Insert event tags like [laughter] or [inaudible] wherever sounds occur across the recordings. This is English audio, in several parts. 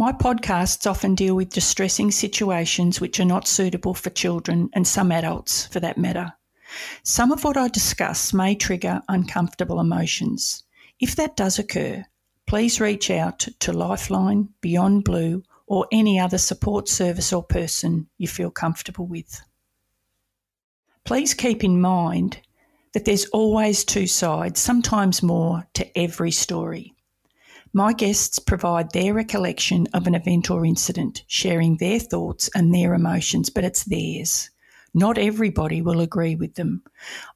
My podcasts often deal with distressing situations which are not suitable for children and some adults for that matter. Some of what I discuss may trigger uncomfortable emotions. If that does occur, please reach out to Lifeline, Beyond Blue, or any other support service or person you feel comfortable with. Please keep in mind that there's always two sides, sometimes more, to every story. My guests provide their recollection of an event or incident, sharing their thoughts and their emotions, but it's theirs. Not everybody will agree with them.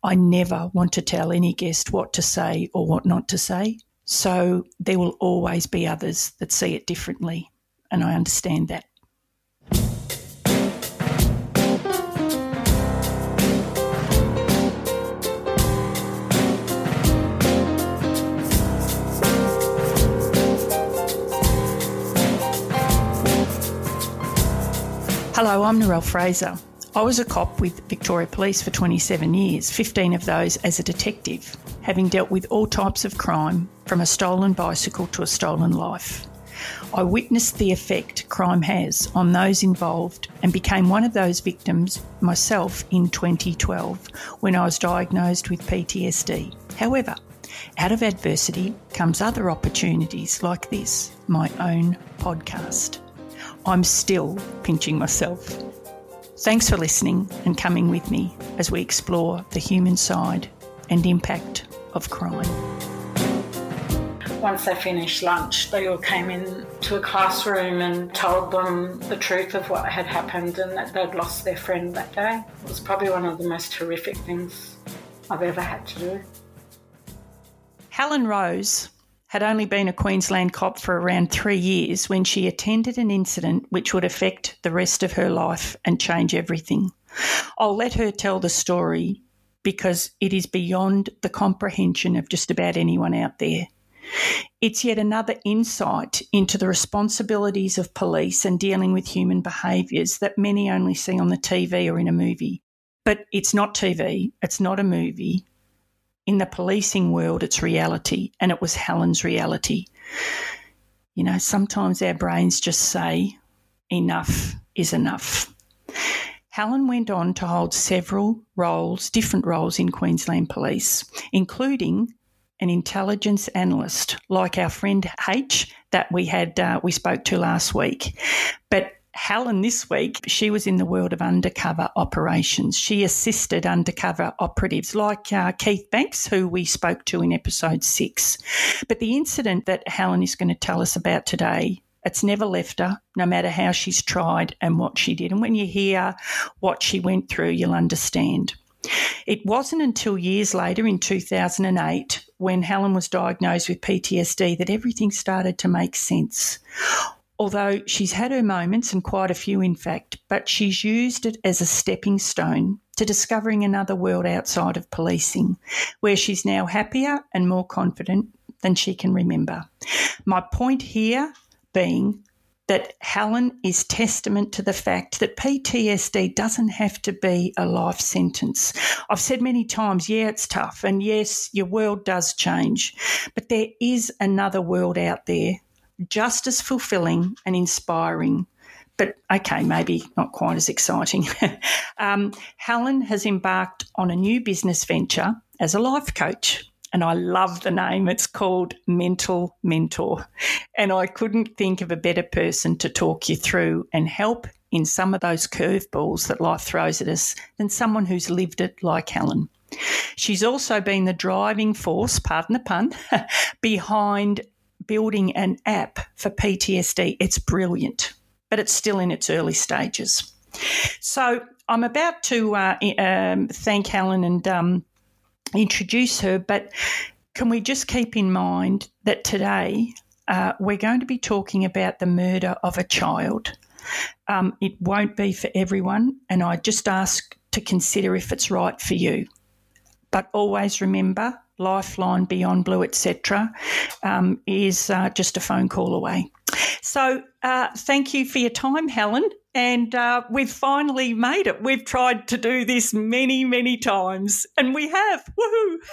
I never want to tell any guest what to say or what not to say, so there will always be others that see it differently, and I understand that. Hello, I'm Narelle Fraser. I was a cop with Victoria Police for 27 years, 15 of those as a detective, having dealt with all types of crime from a stolen bicycle to a stolen life. I witnessed the effect crime has on those involved and became one of those victims myself in 2012 when I was diagnosed with PTSD. However, out of adversity comes other opportunities like this, my own podcast. I'm still pinching myself. Thanks for listening and coming with me as we explore the human side and impact of crime. Once they finished lunch, they all came in to a classroom and told them the truth of what had happened and that they'd lost their friend that day. It was probably one of the most horrific things I've ever had to do. Helen Rose had only been a Queensland cop for around three years when she attended an incident which would affect the rest of her life and change everything. I'll let her tell the story because it is beyond the comprehension of just about anyone out there. It's yet another insight into the responsibilities of police and dealing with human behaviours that many only see on the TV or in a movie. But it's not TV, it's not a movie, in the policing world, it's reality, and it was Helen's reality. You know, sometimes our brains just say, enough is enough. Helen went on to hold several roles, different roles in Queensland Police, including an intelligence analyst, like our friend H that we had uh, we spoke to last week. But Helen this week, she was in the world of undercover operations. She assisted undercover operatives like uh, Keith Banks, who we spoke to in episode six. But the incident that Helen is going to tell us about today it's never left her, no matter how she's tried and what she did. And when you hear what she went through, you'll understand. It wasn't until years later, in 2008, when Helen was diagnosed with PTSD, that everything started to make sense although she's had her moments and quite a few, in fact, but she's used it as a stepping stone to discovering another world outside of policing, where she's now happier and more confident than she can remember. My point here being that Helen is testament to the fact that PTSD doesn't have to be a life sentence. I've said many times, yeah, it's tough, and yes, your world does change, but there is another world out there just as fulfilling and inspiring. But okay, maybe not quite as exciting. [laughs] um, Helen has embarked on a new business venture as a life coach. and I love the name. It's called Mental Mentor. And I couldn't think of a better person to talk you through and help in some of those curveballs that life throws at us than someone who's lived it like Helen. She's also been the driving force, pardon the pun, [laughs] behind building an app for PTSD. It's brilliant, but it's still in its early stages. So I'm about to uh, um, thank Helen and um, introduce her, but can we just keep in mind that today uh, we're going to be talking about the murder of a child. Um, it won't be for everyone, and I just ask to consider if it's right for you. But always remember, Lifeline, Beyond Blue, etc., um, is uh, just a phone call away. So, uh, thank you for your time, Helen. And uh, we've finally made it. We've tried to do this many, many times, and we have.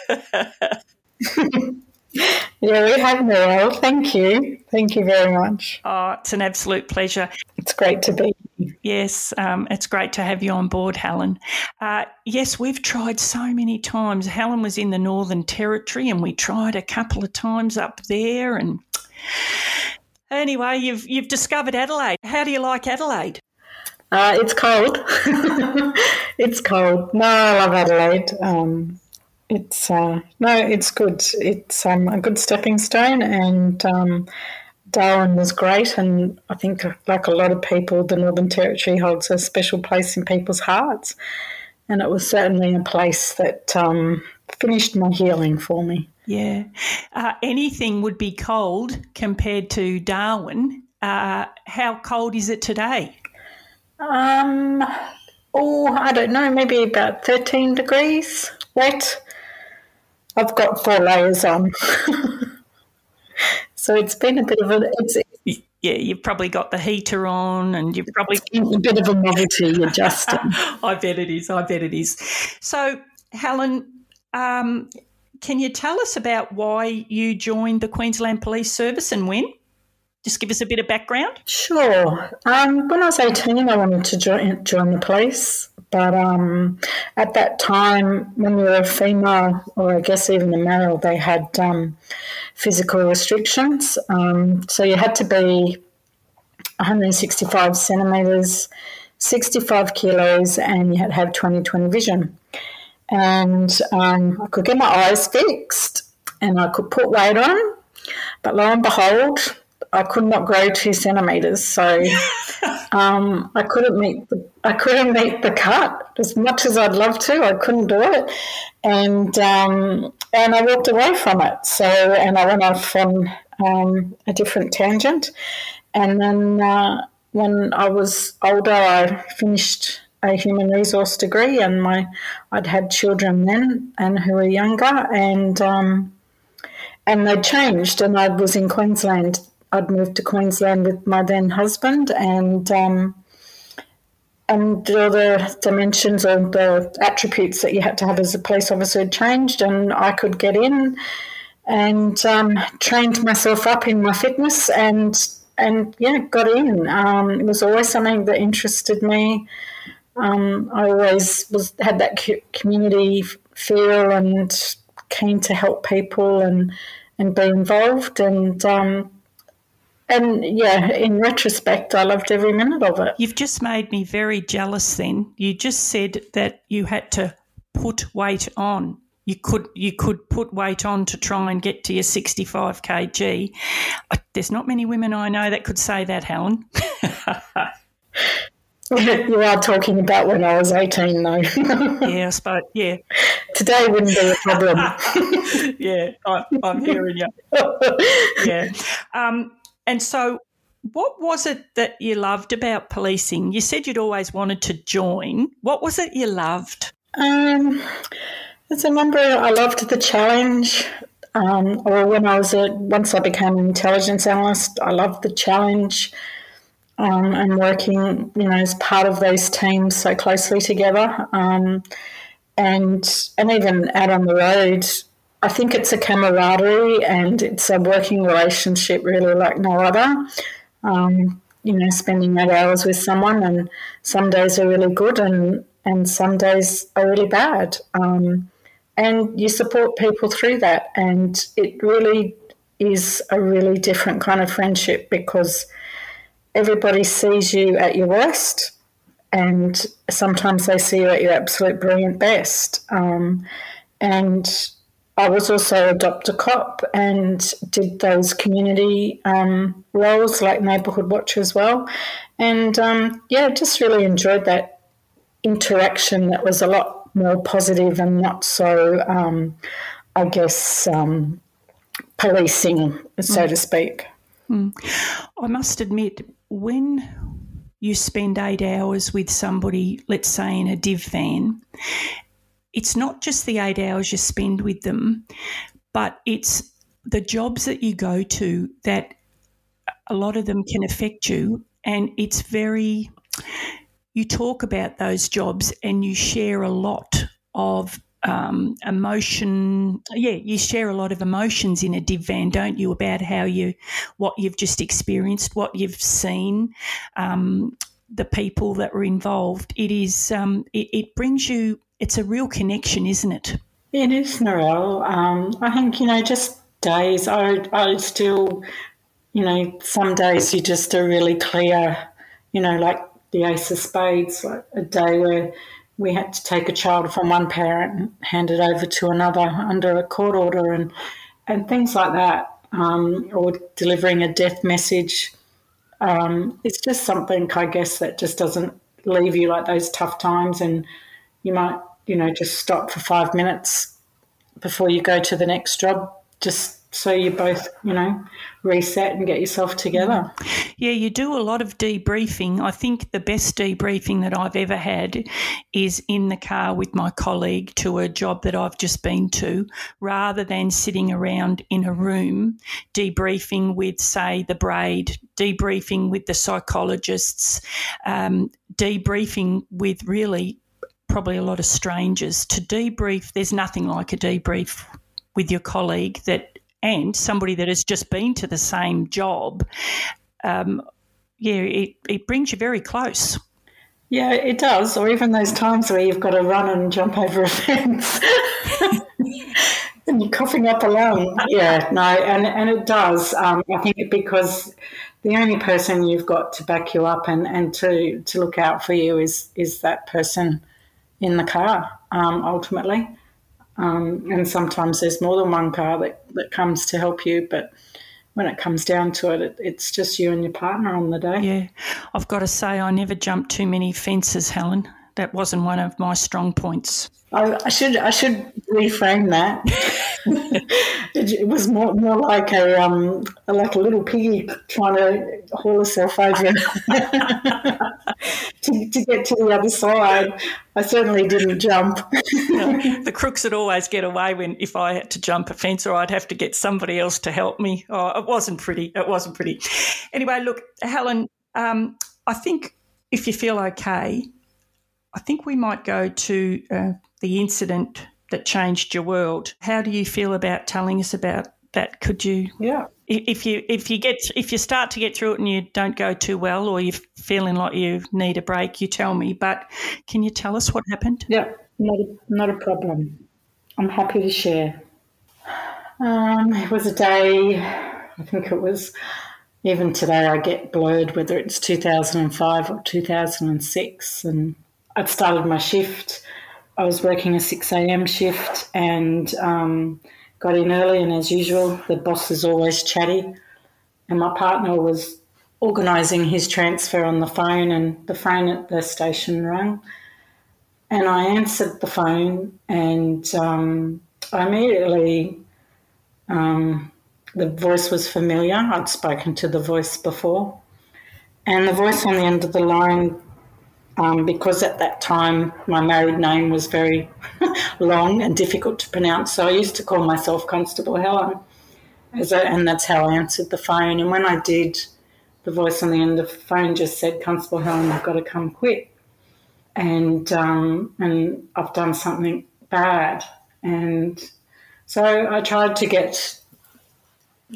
Woohoo! [laughs] yeah, we have, Noel. Thank you. Thank you very much. Oh, it's an absolute pleasure. It's great to be here. Yes, um, it's great to have you on board, Helen. Uh, yes, we've tried so many times. Helen was in the Northern Territory, and we tried a couple of times up there. And anyway, you've you've discovered Adelaide. How do you like Adelaide? Uh, it's cold. [laughs] it's cold. No, I love Adelaide. Um, it's uh, no, it's good. It's um, a good stepping stone, and um, Darwin was great. And I think, like a lot of people, the Northern Territory holds a special place in people's hearts. And it was certainly a place that um, finished my healing for me. Yeah, uh, anything would be cold compared to Darwin. Uh, how cold is it today? Um, oh, I don't know, maybe about 13 degrees wet. I've got four layers on. [laughs] so it's been a bit of a. It's, yeah, you've probably got the heater on and you've probably. a bit of a novelty adjusting. [laughs] I bet it is. I bet it is. So, Helen, um, can you tell us about why you joined the Queensland Police Service and when? Just give us a bit of background. Sure. Um, when I was 18, I wanted to join, join the police. But um, at that time, when you were a female, or I guess even a male, they had um, physical restrictions. Um, so you had to be 165 centimetres, 65 kilos, and you had to have 20 20 vision. And um, I could get my eyes fixed and I could put weight on. But lo and behold, I could not grow two centimeters, so [laughs] um, I couldn't meet the I couldn't meet the cut as much as I'd love to. I couldn't do it, and um, and I walked away from it. So and I went off on um, a different tangent, and then uh, when I was older, I finished a human resource degree, and my I'd had children then and who were younger, and um, and they changed, and I was in Queensland I'd moved to Queensland with my then husband, and um, and all the dimensions or the attributes that you had to have as a police officer had changed, and I could get in and um, trained myself up in my fitness and and yeah, got in. Um, it was always something that interested me. Um, I always was had that community feel and keen to help people and and be involved and um, and yeah, in retrospect, I loved every minute of it. You've just made me very jealous then. You just said that you had to put weight on. You could you could put weight on to try and get to your 65 kg. There's not many women I know that could say that, Helen. [laughs] you are talking about when I was 18, though. [laughs] yeah, I suppose, yeah. Today wouldn't be a problem. [laughs] yeah, I, am hearing you. Yeah. Um, and so, what was it that you loved about policing? You said you'd always wanted to join. What was it you loved? Um, there's a number. I loved the challenge. Um, or when I was a once I became an intelligence analyst, I loved the challenge um, and working, you know, as part of those teams so closely together. Um, and and even out on the road, I think it's a camaraderie and it's a working relationship really like no other. Um, you know, spending eight hours with someone, and some days are really good, and and some days are really bad. Um, and you support people through that. And it really is a really different kind of friendship because everybody sees you at your worst and sometimes they see you at your absolute brilliant best. Um, and I was also Adopt-a-Cop and did those community um, roles like Neighbourhood Watch as well. And um, yeah, just really enjoyed that interaction that was a lot more positive and not so, um, I guess, um, policing, so mm. to speak. Mm. I must admit, when you spend eight hours with somebody, let's say in a divvy van, it's not just the eight hours you spend with them, but it's the jobs that you go to that a lot of them can affect you. And it's very, you talk about those jobs and you share a lot of um, emotion. Yeah, you share a lot of emotions in a divvy van, don't you? About how you, what you've just experienced, what you've seen, um, the people that were involved. It is. Um, it, it, brings you. It's a real connection, isn't it? It is, Narelle. Um, I think you know, just days. I I still, you know, some days you just are really clear. You know, like the Ace of Spades, like a day where we had to take a child from one parent and hand it over to another under a court order and and things like that, um, or delivering a death message. Um, it's just something, I guess, that just doesn't leave you like those tough times, and you might, you know, just stop for five minutes before you go to the next job, just so you both, you know, reset and get yourself together. Yeah, you do a lot of debriefing. I think the best debriefing that I've ever had is in the car with my colleague to a job that I've just been to, rather than sitting around in a room debriefing with, say, the braid, debriefing with the psychologists, um, debriefing with really probably a lot of strangers. To debrief, there's nothing like a debrief with your colleague that and somebody that has just been to the same job, um, yeah, it, it brings you very close. Yeah, it does. Or even those times where you've got to run and jump over a fence. [laughs] and you're coughing up a lung. Yeah, no, and, and it does. Um, I think because the only person you've got to back you up and, and to, to look out for you is, is that person in the car, um, ultimately. Um, and sometimes there's more than one car that, that comes to help you, but when it comes down to it, it, it's just you and your partner on the day. Yeah, I've got to say, I never jumped too many fences, Helen. That wasn't one of my strong points. I, I should I should reframe that. [laughs] it, it, was more more like a um like a little piggy trying to haul herself over [laughs] to, to get to the other side. I certainly didn't jump. [laughs] the crooks would always get away when if I had to jump a fence, or I'd have to get somebody else to help me. Oh, it wasn't pretty. It wasn't pretty. Anyway, look, Helen. Um, I think if you feel okay, I think we might go to uh, the incident that changed your world. How do you feel about telling us about that? Could you? Yeah. If you if you get if you start to get through it and you don't go too well, or you're feeling like you need a break, you tell me. But can you tell us what happened? Yeah, not a, not a problem. I'm happy to share. Um, it was a day. I think it was. Even today, I get blurred whether it's 2005 or 2006, and I'd started my shift. I was working a 6 a.m. shift and um, got in early, and as usual, the boss is always chatty. And my partner was organising his transfer on the phone, and the phone at the station rang. And I answered the phone, and um, I immediately, um, the voice was familiar. I'd spoken to the voice before. And the voice on the end of the line um, because at that time my married name was very [laughs] long and difficult to pronounce. So I used to call myself Constable Helen, a, and that's how I answered the phone. And when I did, the voice on the end of the phone just said, Constable Helen, you've got to come quick. And, um, and I've done something bad. And so I tried to get,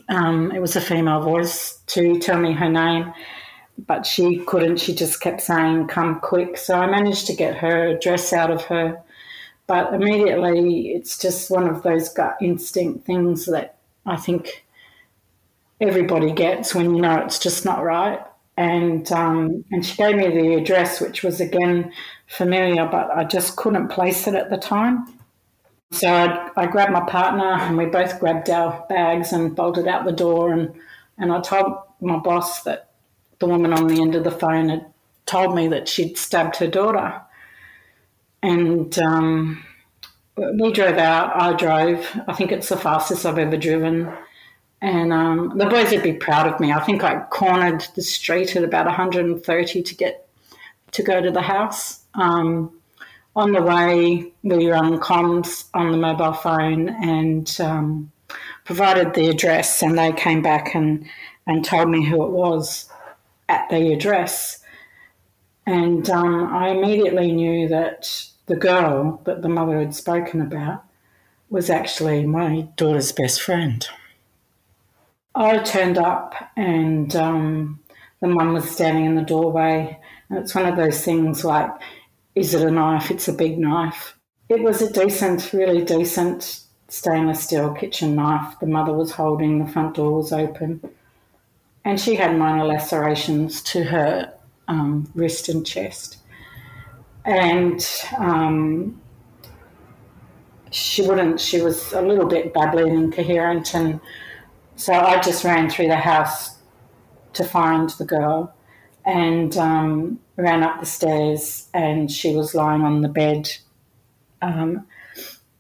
um, it was a female voice, to tell me her name but she couldn't. She just kept saying, "Come quick." So I managed to get her dress out of her But immediately, it's just one of those gut instinct things that I think everybody gets when you know it's just not right. And um, and she gave me the address, which was again familiar, but I just couldn't place it at the time. So I, I grabbed my partner, and we both grabbed our bags and bolted out the door. And and I told my boss that the woman on the end of the phone had told me that she'd stabbed her daughter. And um, we drove out. I drove. I think it's the fastest I've ever driven. And um, the boys would be proud of me. I think I cornered the street at about 130 to get to go to the house. Um, on the way, we were on comms on the mobile phone and um, provided the address, and they came back and, and told me who it was at the address. And um, I immediately knew that the girl that the mother had spoken about was actually my daughter's best friend. I turned up and um, the mum was standing in the doorway. And it's one of those things like, is it a knife? It's a big knife. It was a decent, really decent stainless steel kitchen knife. The mother was holding, the front door was open. And she had minor lacerations to her um, wrist and chest and um, she wouldn't. She was a little bit babbling and incoherent, and so I just ran through the house to find the girl, and um, ran up the stairs, and she was lying on the bed. Um,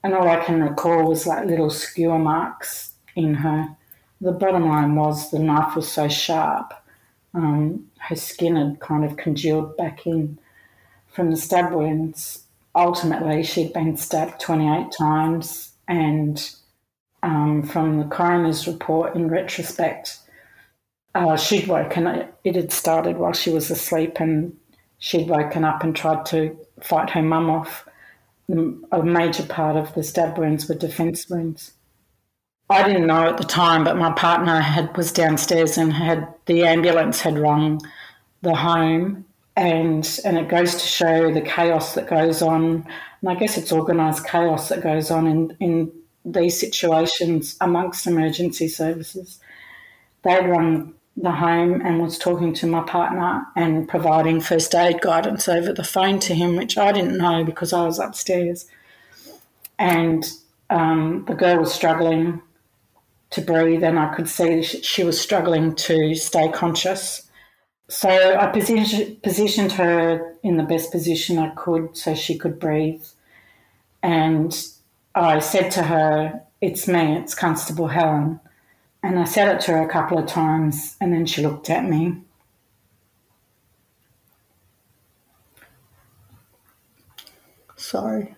and all I can recall was like little skewer marks in her. The bottom line was the knife was so sharp, um, her skin had kind of congealed back in from the stab wounds. Ultimately, she'd been stabbed 28 times, and um, from the coroner's report, in retrospect, uh, she'd woken. It had started while she was asleep, and she'd woken up and tried to fight her mum off. A major part of the stab wounds were defence wounds. I didn't know at the time, but my partner had was downstairs and had the ambulance had rung the home and and it goes to show the chaos that goes on and I guess it's organised chaos that goes on in, in these situations amongst emergency services. They'd run the home and was talking to my partner and providing first aid guidance over the phone to him, which I didn't know because I was upstairs. And um, the girl was struggling to breathe, and I could see she was struggling to stay conscious. So I position, positioned her in the best position I could so she could breathe. And I said to her, It's me, it's Constable Helen. And I said it to her a couple of times, and then she looked at me. Sorry.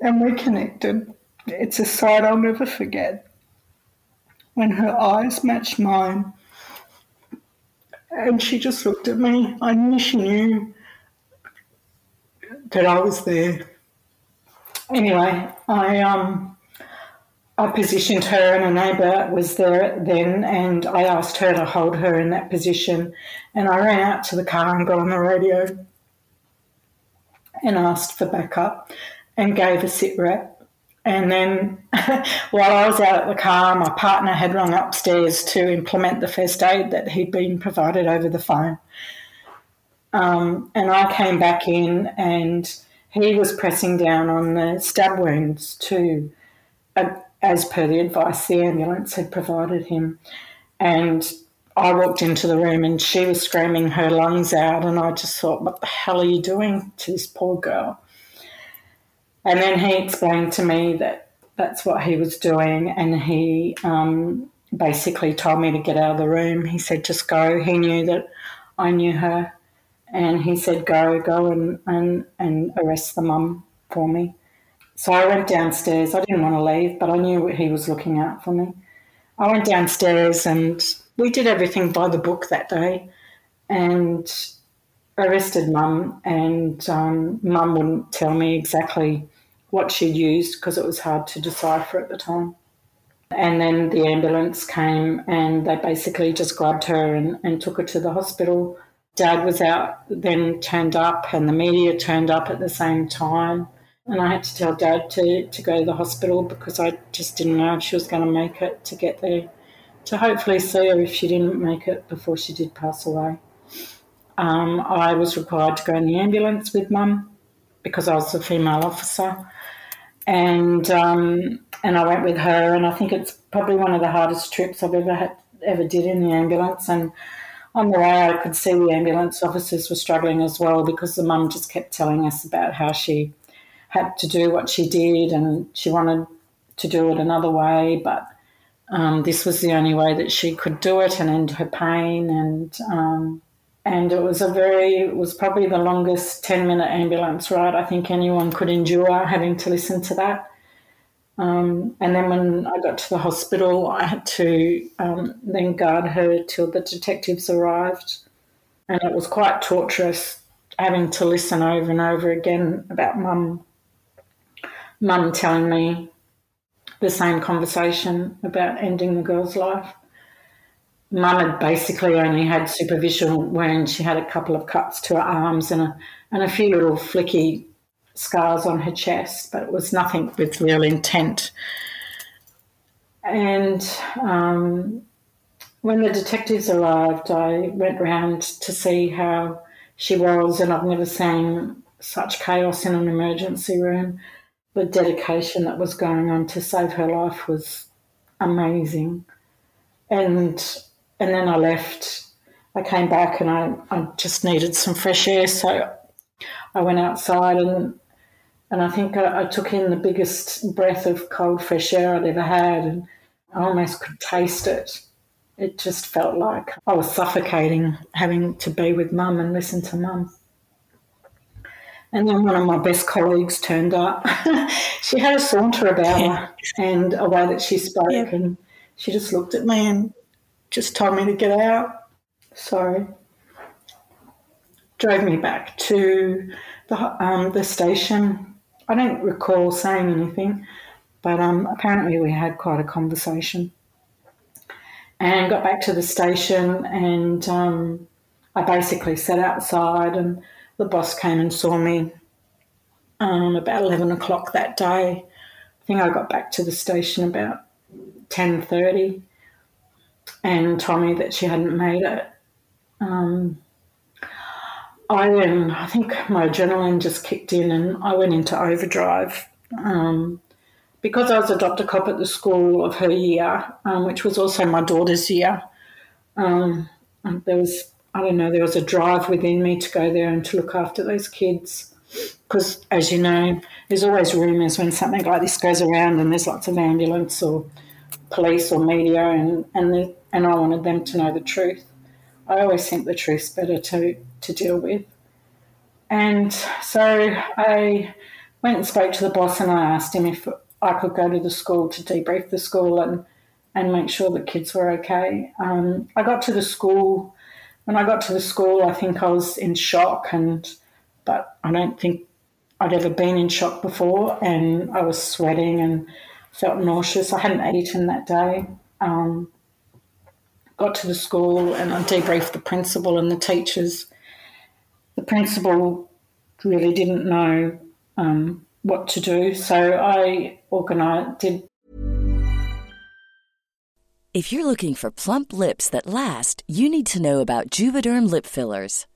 And we connected. It's a sight I'll never forget. When her eyes matched mine, and she just looked at me. I knew she knew that I was there. Anyway, I um I positioned her and a neighbour was there then and I asked her to hold her in that position and I ran out to the car and got on the radio and asked for backup and gave a sit rep and then [laughs] while I was out at the car, my partner had rung upstairs to implement the first aid that he'd been provided over the phone. Um, and I came back in and he was pressing down on the stab wounds too, uh, as per the advice the ambulance had provided him. And I walked into the room and she was screaming her lungs out, and I just thought, what the hell are you doing to this poor girl? And then he explained to me that that's what he was doing, and he um, basically told me to get out of the room. He said, just go. He knew that I knew her, and he said, go, go and, and, and arrest the mum for me. So I went downstairs. I didn't want to leave, but I knew he was looking out for me. I went downstairs and we did everything by the book that day and arrested mum. And um, mum wouldn't tell me exactly what she'd used because it was hard to decipher at the time. And then the ambulance came and they basically just grabbed her and, and took her to the hospital. Dad was out, then turned up, and the media turned up at the same time. And I had to tell Dad to, to go to the hospital because I just didn't know if she was going to make it to get there to hopefully see her if she didn't make it before she did pass away. Um, I was required to go in the ambulance with Mum because I was a female officer, and um, and I went with her. And I think it's probably one of the hardest trips I've ever had, ever did in the ambulance. And on the way, I could see the ambulance officers were struggling as well because the mum just kept telling us about how she had to do what she did and she wanted to do it another way, but um, this was the only way that she could do it and end her pain. And um, and it was a very, it was probably the longest ten minute ambulance ride I think anyone could endure having to listen to that. Um, and then when I got to the hospital, I had to um, then guard her till the detectives arrived, and it was quite torturous having to listen over and over again about mum, mum telling me the same conversation about ending the girl's life. Mum had basically only had supervision when she had a couple of cuts to her arms and a, and a few little flicky scars on her chest, but it was nothing with real intent. And um, when the detectives arrived, I went round to see how she was, and I've never seen such chaos in an emergency room the dedication that was going on to save her life was amazing. And and then I left. I came back and I, I just needed some fresh air, so I went outside and and I think I, I took in the biggest breath of cold fresh air I'd ever had, and I almost could taste it. It just felt like I was suffocating having to be with mum and listen to mum. And then one of my best colleagues turned up. [laughs] she had a saunter about her and a way that she spoke, yeah. and she just looked at me and just told me to get out. So drove me back to the um, the station. I don't recall saying anything, but um, apparently we had quite a conversation. And got back to the station, and um, I basically sat outside and the boss came and saw me um, about 11 o'clock that day. I think I got back to the station about 10.30 and told me that she hadn't made it. Um, I then, I think my adrenaline just kicked in and I went into overdrive. Um, because I was adopt-a-cop at the school of her year, um, which was also my daughter's year, um, there was I don't know, there was a drive within me to go there and to look after those kids. Because, as you know, there's always rumours when something like this goes around and there's lots of ambulance or police or media, and, and, the, and I wanted them to know the truth. I always think the truth's better to, to deal with. And so I went and spoke to the boss and I asked him if I could go to the school to debrief the school and, and make sure the kids were okay. Um, I got to the school when I got to the school, I think I was in shock, and but I don't think I'd ever been in shock before, and I was sweating and felt nauseous. I hadn't eaten that day. Um, got to the school and I debriefed the principal and the teachers. The principal really didn't know um, what to do, so I organised, did if you're looking for plump lips that last, you need to know about Juvederm lip fillers.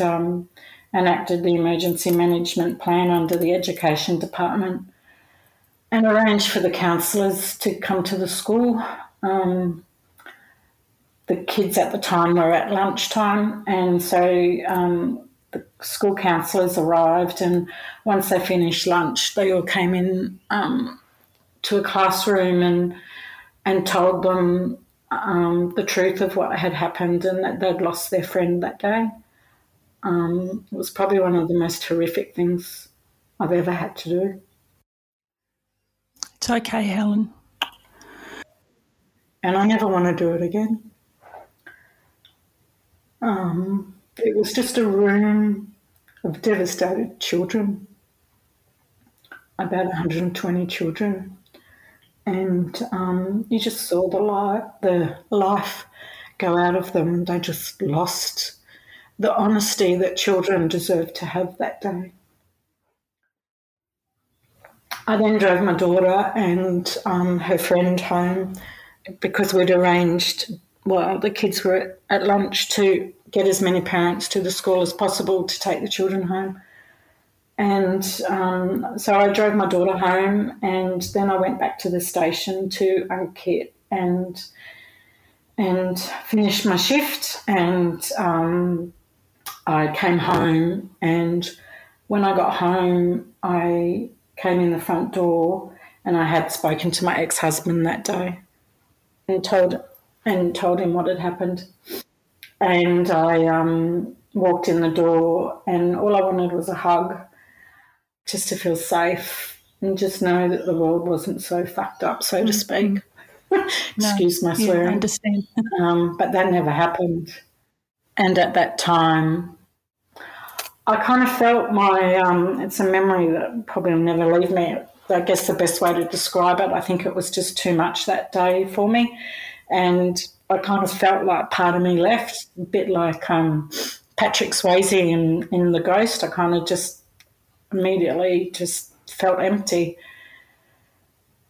um, enacted the emergency management plan under the education department and arranged for the counsellors to come to the school. Um, the kids at the time were at lunchtime, and so um, the school counsellors arrived. And once they finished lunch, they all came in um, to a classroom and and told them um, the truth of what had happened and that they'd lost their friend that day. Um, it was probably one of the most horrific things I've ever had to do. It's okay, Helen. And I never want to do it again. Um, it was just a room of devastated children, about 120 children. And um, you just saw the light, the life go out of them. They just lost the honesty that children deserve to have that day. I then drove my daughter and um, her friend home because we'd arranged, well, the kids were at, lunch to get as many parents to the school as possible to take the children home. And um, so I drove my daughter home, and then I went back to the station to unkit and and finished my shift. And um, I came home, and when I got home, I came in the front door, and I had spoken to my ex-husband that day, and told and told him what had happened. And I um, walked in the door, and all I wanted was a hug, just to feel safe and just know that the world wasn't so fucked up, so to speak. [laughs] Excuse my Yeah, I swearing. understand. um, but that never happened. And at that time, I kind of felt my, um, it's a memory that probably will never leave me. I guess the best way to describe it, I think it was just too much that day for me. And I kind of felt like part of me left, a bit like um, Patrick Swayze in, in The Ghost. I kind of just immediately just felt empty.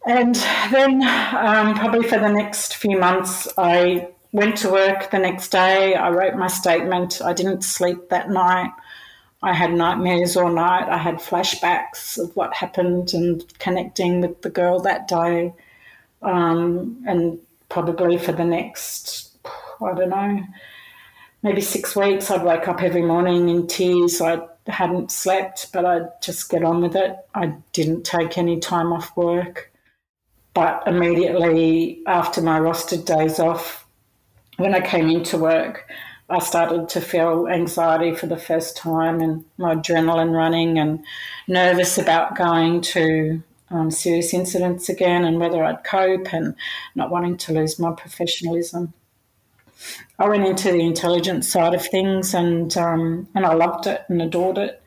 And then, um, probably for the next few months, I went to work the next day. I wrote my statement. I didn't sleep that night. I had nightmares all night. I had flashbacks of what happened and connecting with the girl that day. Um, and probably for the next, I don't know, maybe six weeks, I'd wake up every morning in tears. I hadn't slept, but I'd just get on with it. I didn't take any time off work. But immediately after my rostered days off, when I came into work, I started to feel anxiety for the first time and my adrenaline running and nervous about going to um, serious incidents again and whether I'd cope and not wanting to lose my professionalism. I went into the intelligence side of things and um, and I loved it and adored it.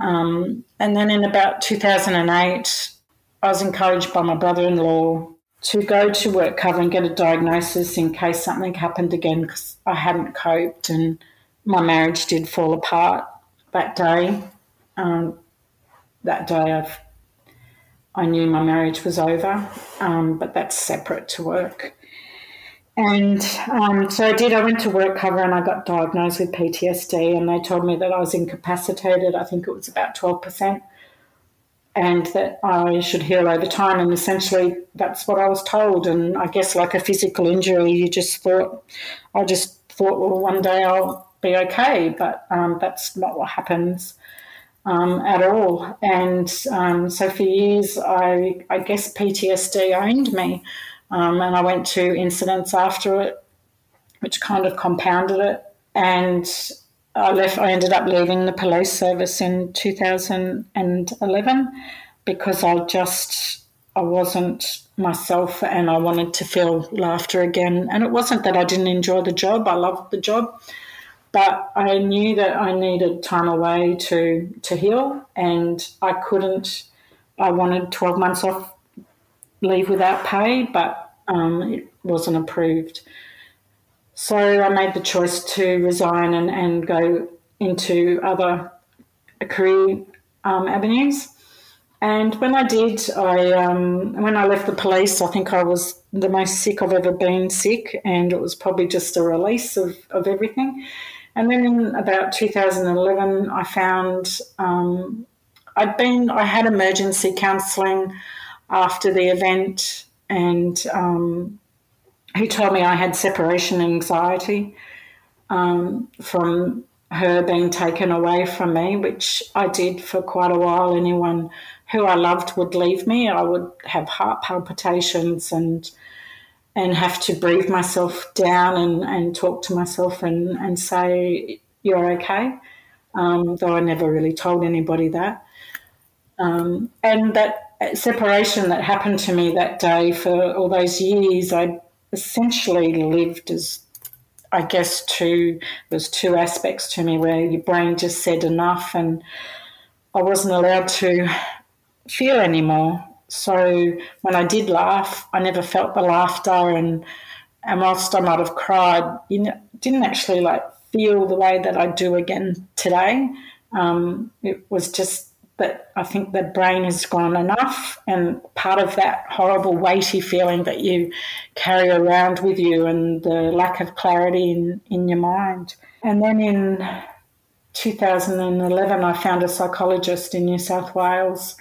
Um, and then in about 2008, I was encouraged by my brother-in-law to go to WorkCover and get a diagnosis in case something happened again because I hadn't coped and my marriage did fall apart that day. Um, that day, I've, I knew my marriage was over, um, but that's separate to work. And um, so I did. I went to WorkCover and I got diagnosed with PTSD, and they told me that I was incapacitated. I think it was about 12%, and that I should heal over time. And essentially, that's what I was told. And I guess, like a physical injury, you just thought, I just thought, well, one day I'll be okay. But um, that's not what happens. Um, at all. And um, so for years, I, I guess PTSD owned me. Um, and I went to incidents after it, which kind of compounded it. And I left. I ended up leaving the police service in 2011 because I just I wasn't myself, and I wanted to feel laughter again. And it wasn't that I didn't enjoy the job; I loved the job, but I knew that I needed time away to to heal, and I couldn't. I wanted 12 months off leave without pay, but um, it wasn't approved. So I made the choice to resign and, and go into other career um, avenues. And when I did, I um, when I left the police, I think I was the most sick I've ever been sick, and it was probably just a release of, of everything. And then in about 2011, I found um, I'd been I had emergency counselling after the event, and um, he told me I had separation anxiety um, from her being taken away from me, which I did for quite a while. Anyone who I loved would leave me. I would have heart palpitations and and have to breathe myself down and, and talk to myself and, and say, You're okay. Um, though I never really told anybody that. Um, and that separation that happened to me that day for all those years, I essentially lived as I guess two there's two aspects to me where your brain just said enough and I wasn't allowed to feel anymore. So when I did laugh, I never felt the laughter and and whilst I might have cried, you know, didn't actually like feel the way that I do again today. Um, it was just that I think the brain has gone enough, and part of that horrible weighty feeling that you carry around with you and the lack of clarity in, in your mind. And then in 2011, I found a psychologist in New South Wales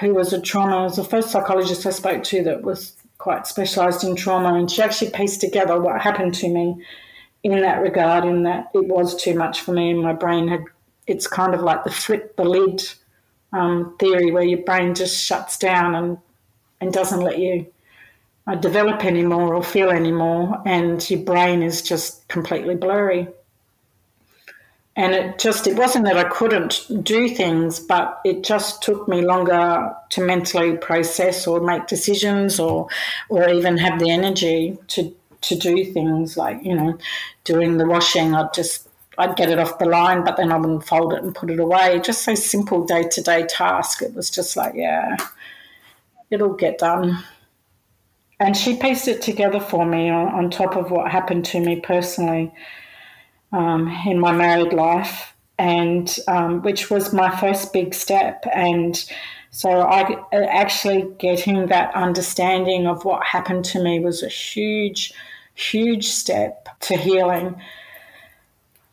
who was a trauma, was the first psychologist I spoke to that was quite specialised in trauma, and she actually pieced together what happened to me in that regard, in that it was too much for me, and my brain had. It's kind of like the flip the lid um, theory where your brain just shuts down and, and doesn't let you uh, develop anymore or feel anymore, and your brain is just completely blurry. And it just, it wasn't that I couldn't do things, but it just took me longer to mentally process or make decisions or, or even have the energy to, to do things like, you know, doing the washing. I'd just I'd get it off the line, but then I wouldn't fold it and put it away. Just so simple day to day task. It was just like, yeah, it'll get done. And she pieced it together for me on, on top of what happened to me personally um, in my married life, and um, which was my first big step. And so I actually getting that understanding of what happened to me was a huge, huge step to healing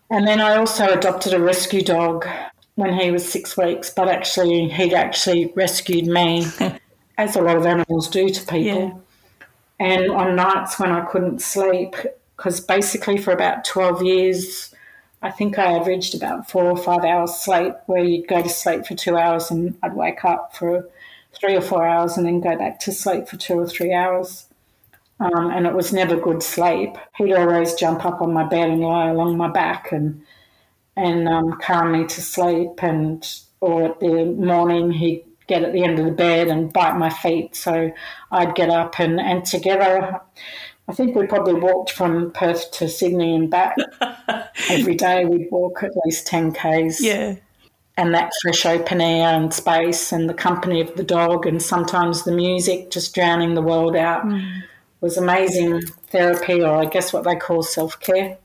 and then I also adopted a rescue dog when he was six weeks, but actually, he'd actually rescued me, [laughs] as a lot of animals do to people. Yeah. And on nights when I couldn't sleep, because basically for about 12 years, I think I averaged about four or five hours sleep, where you'd go to sleep for two hours and I'd wake up for three or four hours and then go back to sleep for two or three hours um, and it was never good sleep. He'd always jump up on my bed and lie along my back and and um, calm me to sleep. And or at the morning he'd get at the end of the bed and bite my feet, so I'd get up and and together. I think we probably walked from Perth to Sydney and back [laughs] every day. We'd walk at least ten k's. Yeah. and that fresh open air and space and the company of the dog and sometimes the music just drowning the world out mm. Was amazing therapy or I guess what they call self care.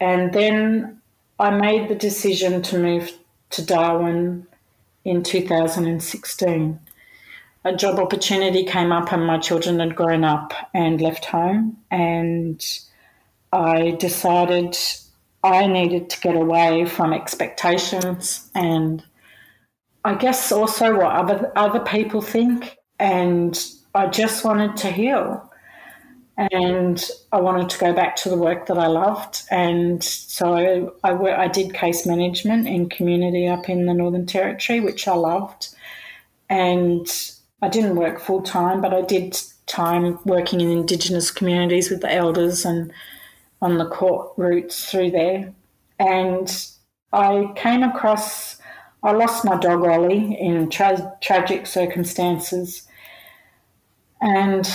And then I made the decision to move to Darwin in 2016. A job opportunity came up, and my children had grown up and left home. And I decided I needed to get away from expectations and I guess also what other other people think. And I just wanted to heal and I wanted to go back to the work that I loved. And so I, I, did case management in community up in the Northern Territory, which I loved. And I didn't work full time, but I did time working in Indigenous communities with the elders and on the court routes through there. And I came across, I lost my dog Ollie in tra- tragic circumstances. And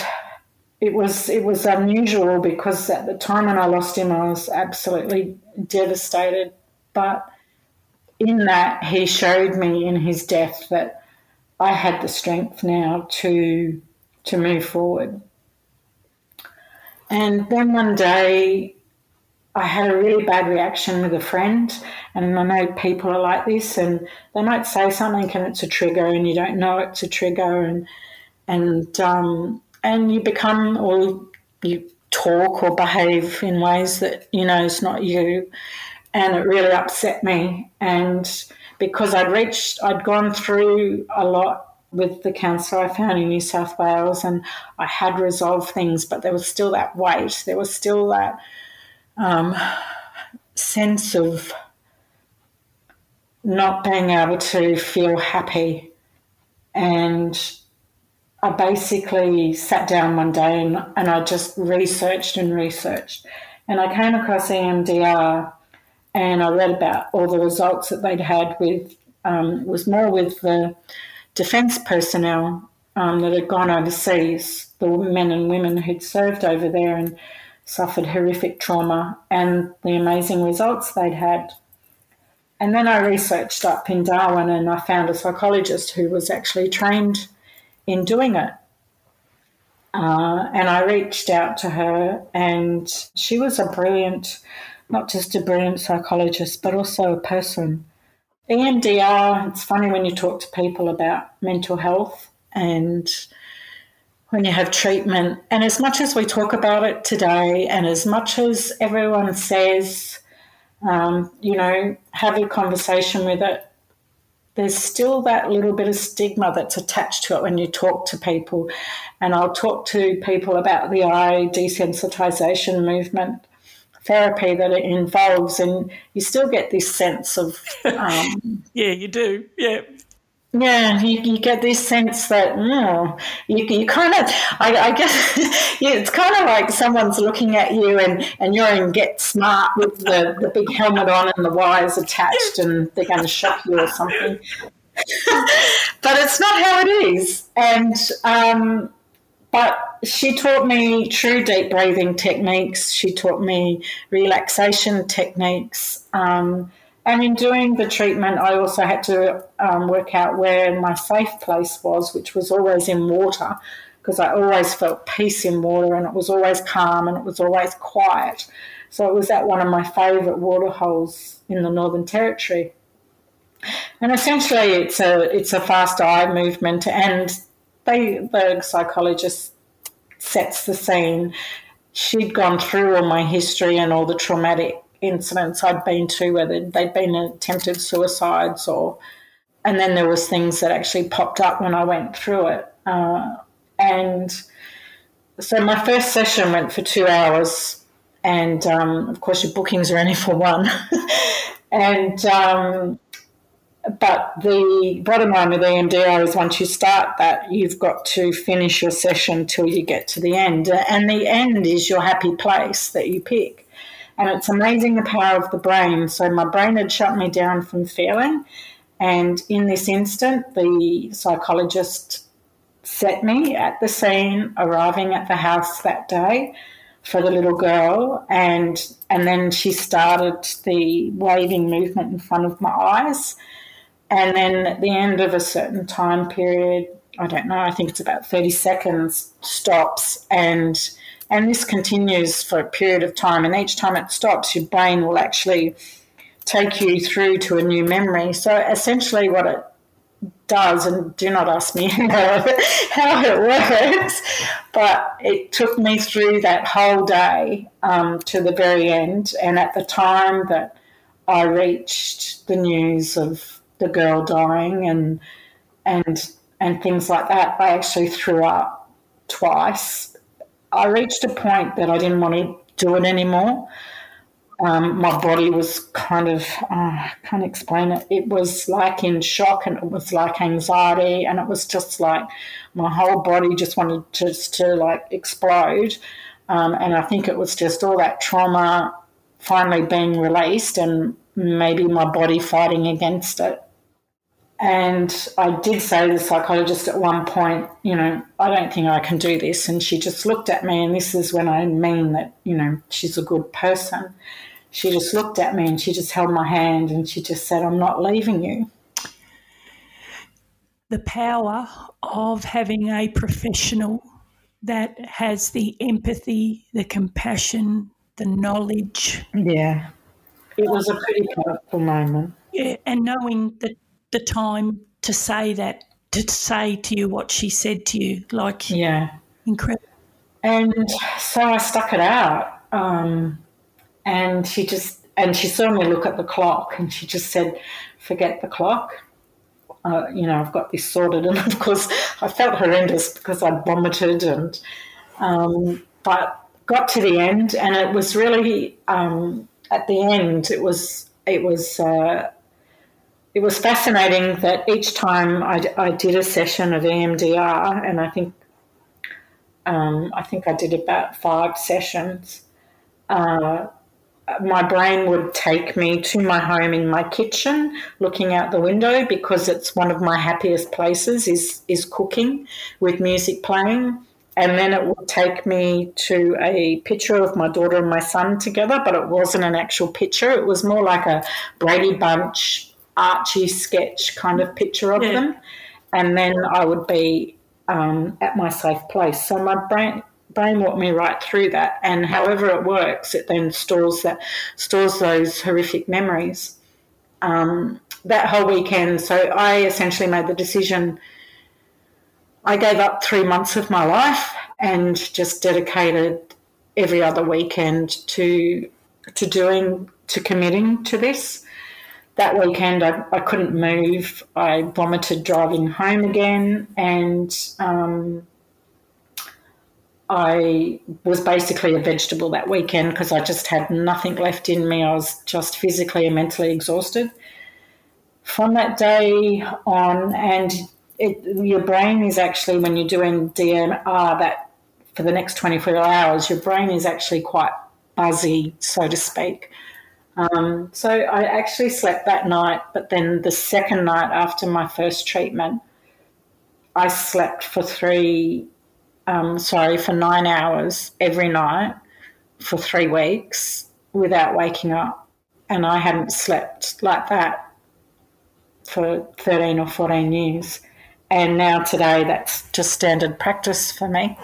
it was it was unusual because at the time when I lost him, I was absolutely devastated. But in that, he showed me in his death that I had the strength now to to move forward. And then one day, I had a really bad reaction with a friend, and I know people are like this, and they might say something, and it's a trigger, and you don't know it's a trigger, and and um, and you become or you talk or behave in ways that you know is not you. And it really upset me. And because I'd reached I'd gone through a lot with the counsellor I found in New South Wales and I had resolved things but there was still that weight. There was still that um, sense of not being able to feel happy. And I basically sat down one day and, and I just researched and researched. And I came across EMDR and I read about all the results that they'd had with, um, was more with the defence personnel um, that had gone overseas, the men and women who'd served over there and suffered horrific trauma, and the amazing results they'd had. And then I researched up in Darwin and I found a psychologist who was actually trained in doing it. Uh, and I reached out to her, and she was a brilliant, not just a brilliant psychologist, but also a person. EMDR, it's funny when you talk to people about mental health and when you have treatment. And as much as we talk about it today, and as much as everyone says, um, you know, have a conversation with it, there's still that little bit of stigma that's attached to it when you talk to people. And I'll talk to people about the eye desensitization movement therapy that it involves, and you still get this sense of. Um, [laughs] yeah, you do. Yeah. Yeah, you, you get this sense that oh, you, you kind of, I, I guess, [laughs] it's kind of like someone's looking at you and, and you're in Get Smart with the, the big helmet on and the wires attached and they're going to shock you or something. [laughs] but it's not how it is. And, um, but she taught me true deep breathing techniques. She taught me relaxation techniques. Um, and in doing the treatment, I also had to um, work out where my safe place was, which was always in water, because I always felt peace in water and it was always calm and it was always quiet. So it was at one of my favourite water holes in the Northern Territory. And essentially, it's a it's a fast eye movement, and they the psychologist sets the scene. She'd gone through all my history and all the traumatic incidents I'd been to, whether they'd been attempted suicides or, and then there was things that actually popped up when I went through it. Uh, and so my first session went for two hours, and um, of course your bookings are only [laughs] for one. and um, but the bottom line with EMDR is once you start that, you've got to finish your session till you get to the end, and the end is your happy place that you pick. And it's amazing the power of the brain. So my brain had shut me down from feeling. And in this instant, the psychologist set me at the scene, arriving at the house that day for the little girl. And, and then she started the waving movement in front of my eyes. And then at the end of a certain time period, I don't know, I think it's about 30 seconds, stops and and this continues for a period of time and each time it stops your brain will actually take you through to a new memory. So essentially what it does, and do not ask me [laughs] how, it works, but it took me through that whole day um, to the very end. And at the time that I reached the news of the girl dying and and and things like that, I actually threw up twice. I reached a point that I didn't want to do it anymore um, my body was kind of, uh, I can't explain it. It was like in shock and it was like anxiety and it was just like my whole body just wanted just to like explode. Um, and I think it was just all that trauma finally being released and maybe my body fighting against it. And I did say to the psychologist at one point, you know, I don't think I can do this. And she just looked at me, and this is when I mean that, you know, she's a good person she just looked at me and she just held my hand and she just said, I'm not leaving you. The power of having a professional that has the empathy, the compassion, the knowledge. Yeah. It was a pretty powerful moment. Yeah, and knowing that the time to say that, to say to you what she said to you, like, yeah, incredible. And so I stuck it out. Um, and she just and she saw me look at the clock and she just said, "Forget the clock." Uh, you know, I've got this sorted, [laughs] and of course, I felt horrendous because I'd vomited, and um, but got to the end, and it was really um, at the end. It was it was uh, it was fascinating that each time I, I did a session of EMDR, and I think um, I think I did about five sessions. Uh, my brain would take me to my home in my kitchen, looking out the window because it's one of my happiest places is is cooking with music playing. And then it would take me to a picture of my daughter and my son together, but it wasn't an actual picture. It was more like a Brady Bunch Archie sketch kind of picture of yeah. them. And then I would be um, at my safe place. So my brain brain walked me right through that. And however it works, it then stores that stores those horrific memories. Um, that whole weekend, so I essentially made the decision. I gave up three months of my life and just dedicated every other weekend to to doing to committing to this. That weekend, I, I couldn't move. I vomited driving home again, and um, I was basically a vegetable that weekend because I just had nothing left in me. I was just physically and mentally exhausted. From that day on, and it, your brain is actually, when you're doing DMR, that for the next 24 hours, your brain is actually quite buzzy, so to speak. Um, so I actually slept that night, but then the second night after my first treatment, I slept for three um, sorry, for nine hours every night for three weeks without waking up. And I hadn't slept like that for 13 or 14 years. And now today, that's just standard practice for me.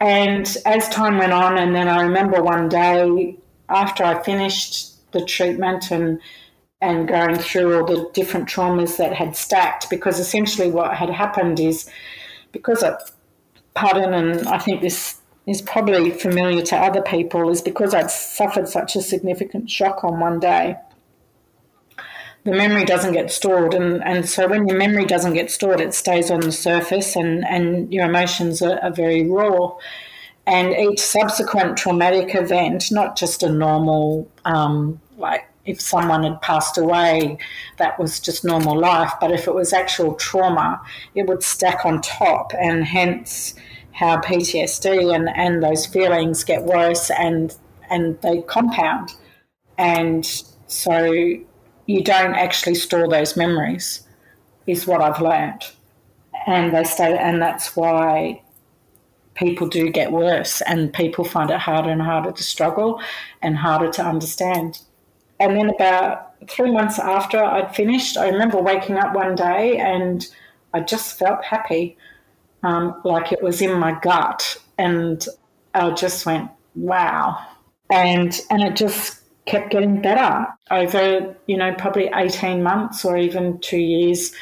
And as time went on, and then I remember one day after I finished the treatment and and going through all the different traumas that had stacked, because essentially what had happened is because of pardon, and I think this is probably familiar to other people, is because I'd suffered such a significant shock on one day. The memory doesn't get stored, and, and so when your memory doesn't get stored, it stays on the surface, and, and your emotions are, are very raw. And each subsequent traumatic event, not just a normal, um, like if someone had passed away, that was just normal life. But if it was actual trauma, it would stack on top, and hence how PTSD and, and those feelings get worse and and they compound. And so you don't actually store those memories, is what I've learned. And they stay, and that's why people do get worse, and people find it harder and harder to struggle and harder to understand. And then about three months after I'd finished, I remember waking up one day and I just felt happy, um, like it was in my gut. And I just went, wow. And, and it just kept getting better over, you know, probably 18 months or even two years.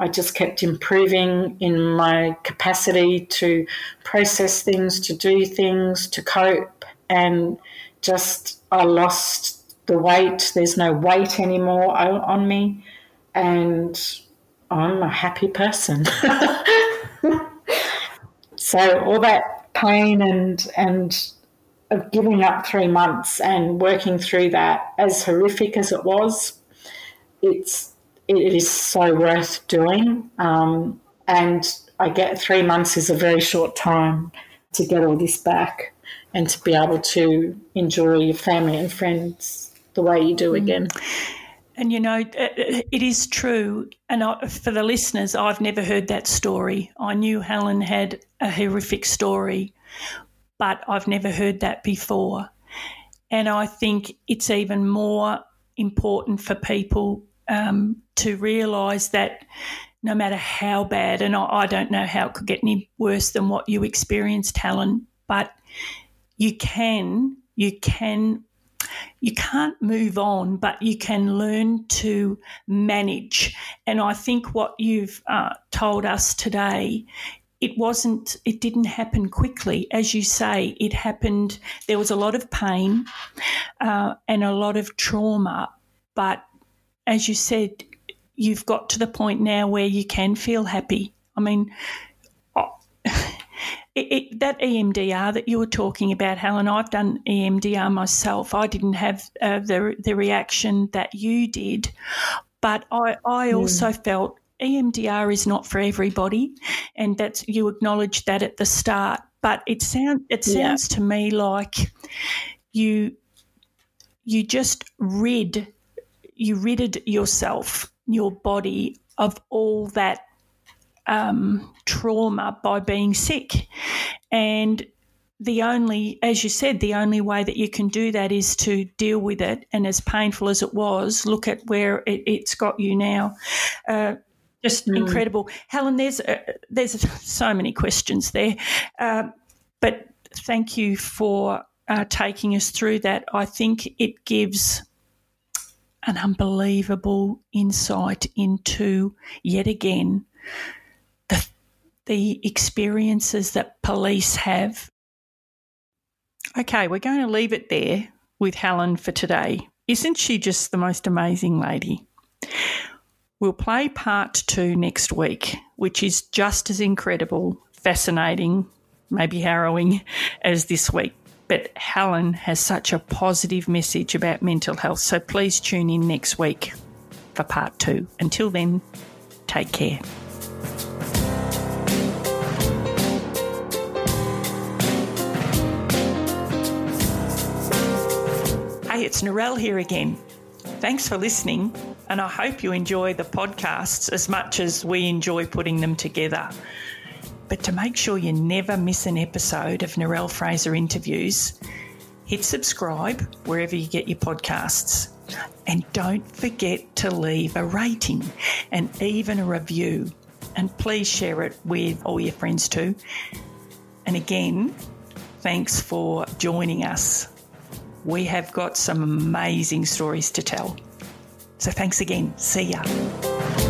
I just kept improving in my capacity to process things, to do things, to cope. And just, I lost the weight. There's no weight anymore on me. And I'm a happy person. [laughs] so all that pain and, and, of giving up three months and working through that, as horrific as it was, it's it is so worth doing. Um, and I get three months is a very short time to get all this back and to be able to enjoy your family and friends the way you do mm. again. And you know, it is true. And for the listeners, I've never heard that story. I knew Helen had a horrific story, but I've never heard that before. And I think it's even more important for people um, to realise that no matter how bad, and I, I don't know how it could get any worse than what you experienced, Helen, but you can, you can you can't move on, but you can learn to manage. And I think what you've uh, told us today it wasn't it didn't happen quickly as you say it happened there was a lot of pain uh, and a lot of trauma but as you said you've got to the point now where you can feel happy i mean oh, [laughs] it, it, that EMDR that you were talking about, Helen, I've done EMDR myself. I didn't have uh, the the reaction that you did, but I I mm. also felt EMDR is not for everybody, and that's you acknowledged that at the start. But it sounds it sounds yeah. to me like you you just rid you ridded yourself, your body of all that um, trauma by being sick, and the only, as you said, the only way that you can do that is to deal with it. And as painful as it was, look at where it, has got you now. Uh, just mm. incredible, Helen. There's uh, there's [laughs] so many questions there, uh, but thank you for uh, taking us through that. I think it gives an unbelievable insight into yet again the the experiences that police have. Okay, we're going to leave it there with Helen for today. Isn't she just the most amazing lady? We'll play part two next week, which is just as incredible, fascinating, maybe harrowing as this week. But Helen has such a positive message about mental health, so please tune in next week for part two. Until then, take care. Hey, it's Narelle here again. Thanks for listening, and I hope you enjoy the podcasts as much as we enjoy putting them together. But to make sure you never miss an episode of Narelle Fraser interviews, hit subscribe wherever you get your podcasts. And don't forget to leave a rating and even a review. And please share it with all your friends too. And again, thanks for joining us we have got some amazing stories to tell. So thanks again. See ya.